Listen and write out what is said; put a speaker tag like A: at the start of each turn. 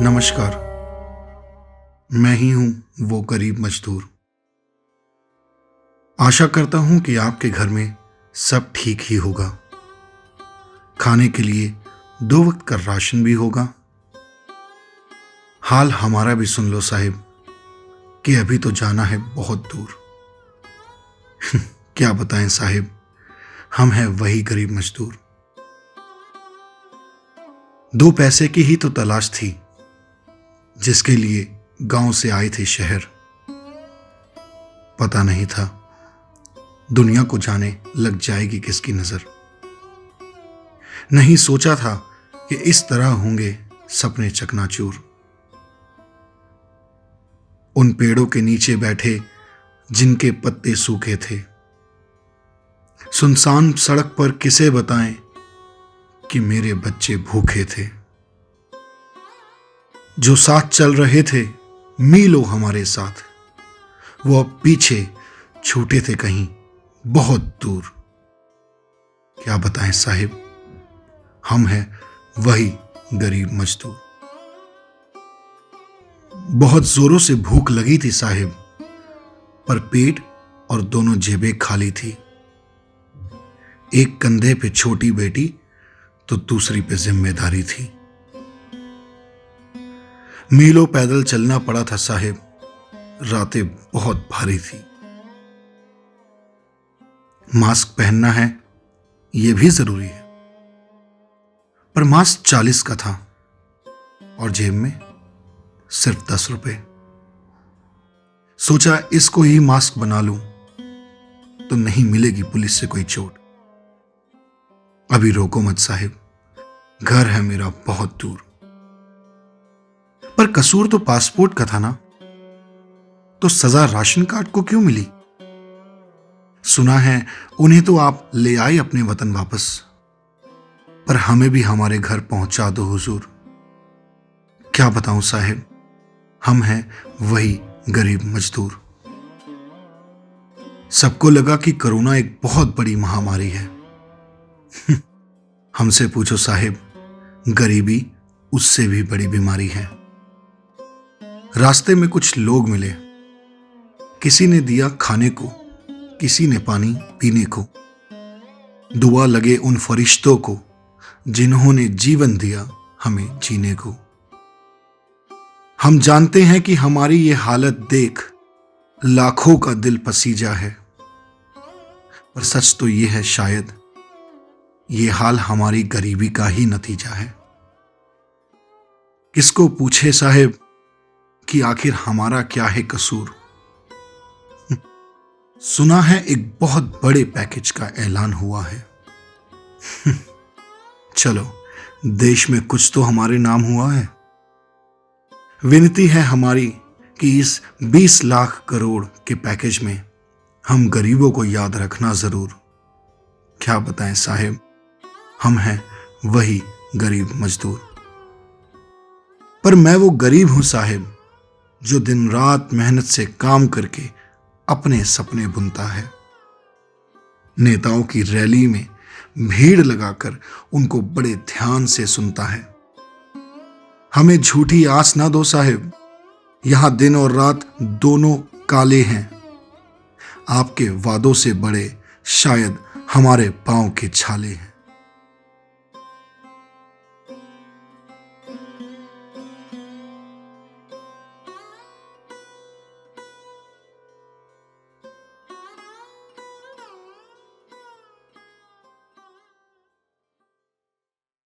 A: नमस्कार। मैं ही हूँ वो गरीब मजदूर। आशा करता हूँ कि आपके घर में सब ठीक ही होगा। खाने के लिए दो वक्त का राशन भी होगा। हाल हमारा भी सुन लो साहिब, कि अभी तो जाना है बहुत दूर। क्या बताएँ साहिब, हम हैं वही गरीब मजदूर। दो पैसे की ही तो तलाश थी। जिसके लिए गाँव से आए थे शहर। पता नहीं था, दुनिया को जाने लग जाएगी किसकी नज़र। नहीं सोचा था कि इस तरह होंगे सपने चकनाचूर। उन पेड़ों के नीचे बैठे जिनके पत्ते सूखे थे। सुनसान सड़क पर किसे बताएँ कि मेरे बच्चे भूखे थे। जो साथ चल रहे थे, मीलों हमारे साथ। वो अब पीछे छूटे थे कहीं, बहुत दूर। क्या बताएँ साहिब, हम हैं वही गरीब मजदूर। बहुत जोरों से भूख लगी थी साहिब, पर पेट और दोनों जेबें खाली थी। एक कंधे पे छोटी बेटी तो दूसरी पे ज़िम्मेदारी थी। मीलों पैदल चलना पड़ा था साहेब। रातें बहुत भारी थी। मास्क पहनना है यह भी ज़रूरी है। पर मास्क चालीस का था, और जेब में सिर्फ़ दस रुपए। सोचा इसको ही मास्क बना लूँ तो नहीं मिलेगी पुलिस से कोई चोट। अभी रोको मत साहिब, घर है मेरा बहुत दूर। पर कसूर तो पासपोर्ट का था ना? तो सजा राशन कार्ड को क्यों मिली? सुना है, उन्हें तो आप ले आए अपने वतन वापस। पर हमें भी हमारे घर पहुँचा दो, हुजूर। क्या बताऊँ साहिब, हम हैं वही गरीब मजदूर। सबको लगा कि कोरोना एक बहुत बड़ी महामारी है। हमसे पूछो साहिब, गरीबी उससे भी बड़ी बीमारी है। रास्ते में कुछ लोग मिले। किसी ने दिया खाने को, किसी ने पानी पीने को। दुआ लगे उन फरिश्तों को, जिन्होंने जीवन दिया हमें जीने को। हम जानते हैं कि हमारी ये हालत देख लाखों का दिल पसीजा है। पर सच तो ये है शायद, ये हाल हमारी गरीबी का ही नतीजा है। किसको पूछे साहेब कि आखिर हमारा क्या है कसूर? सुना है एक बहुत बड़े पैकेज का ऐलान हुआ है। चलो, देश में कुछ तो हमारे नाम हुआ है। विनती है हमारी कि इस 20 लाख करोड़ के पैकेज में हम गरीबों को याद रखना ज़रूर। क्या बताएँ साहेब, हम हैं वही गरीब मजदूर। पर मैं वो गरीब हूँ साहेब जो दिन रात मेहनत से काम करके अपने सपने बुनता है। नेताओं की रैली में भीड़ लगाकर उनको बड़े ध्यान से सुनता है। हमें झूठी आस ना दो साहेब, यहाँ दिन और रात दोनों काले हैं। आपके वादों से बड़े शायद हमारे पाँव के छाले हैं।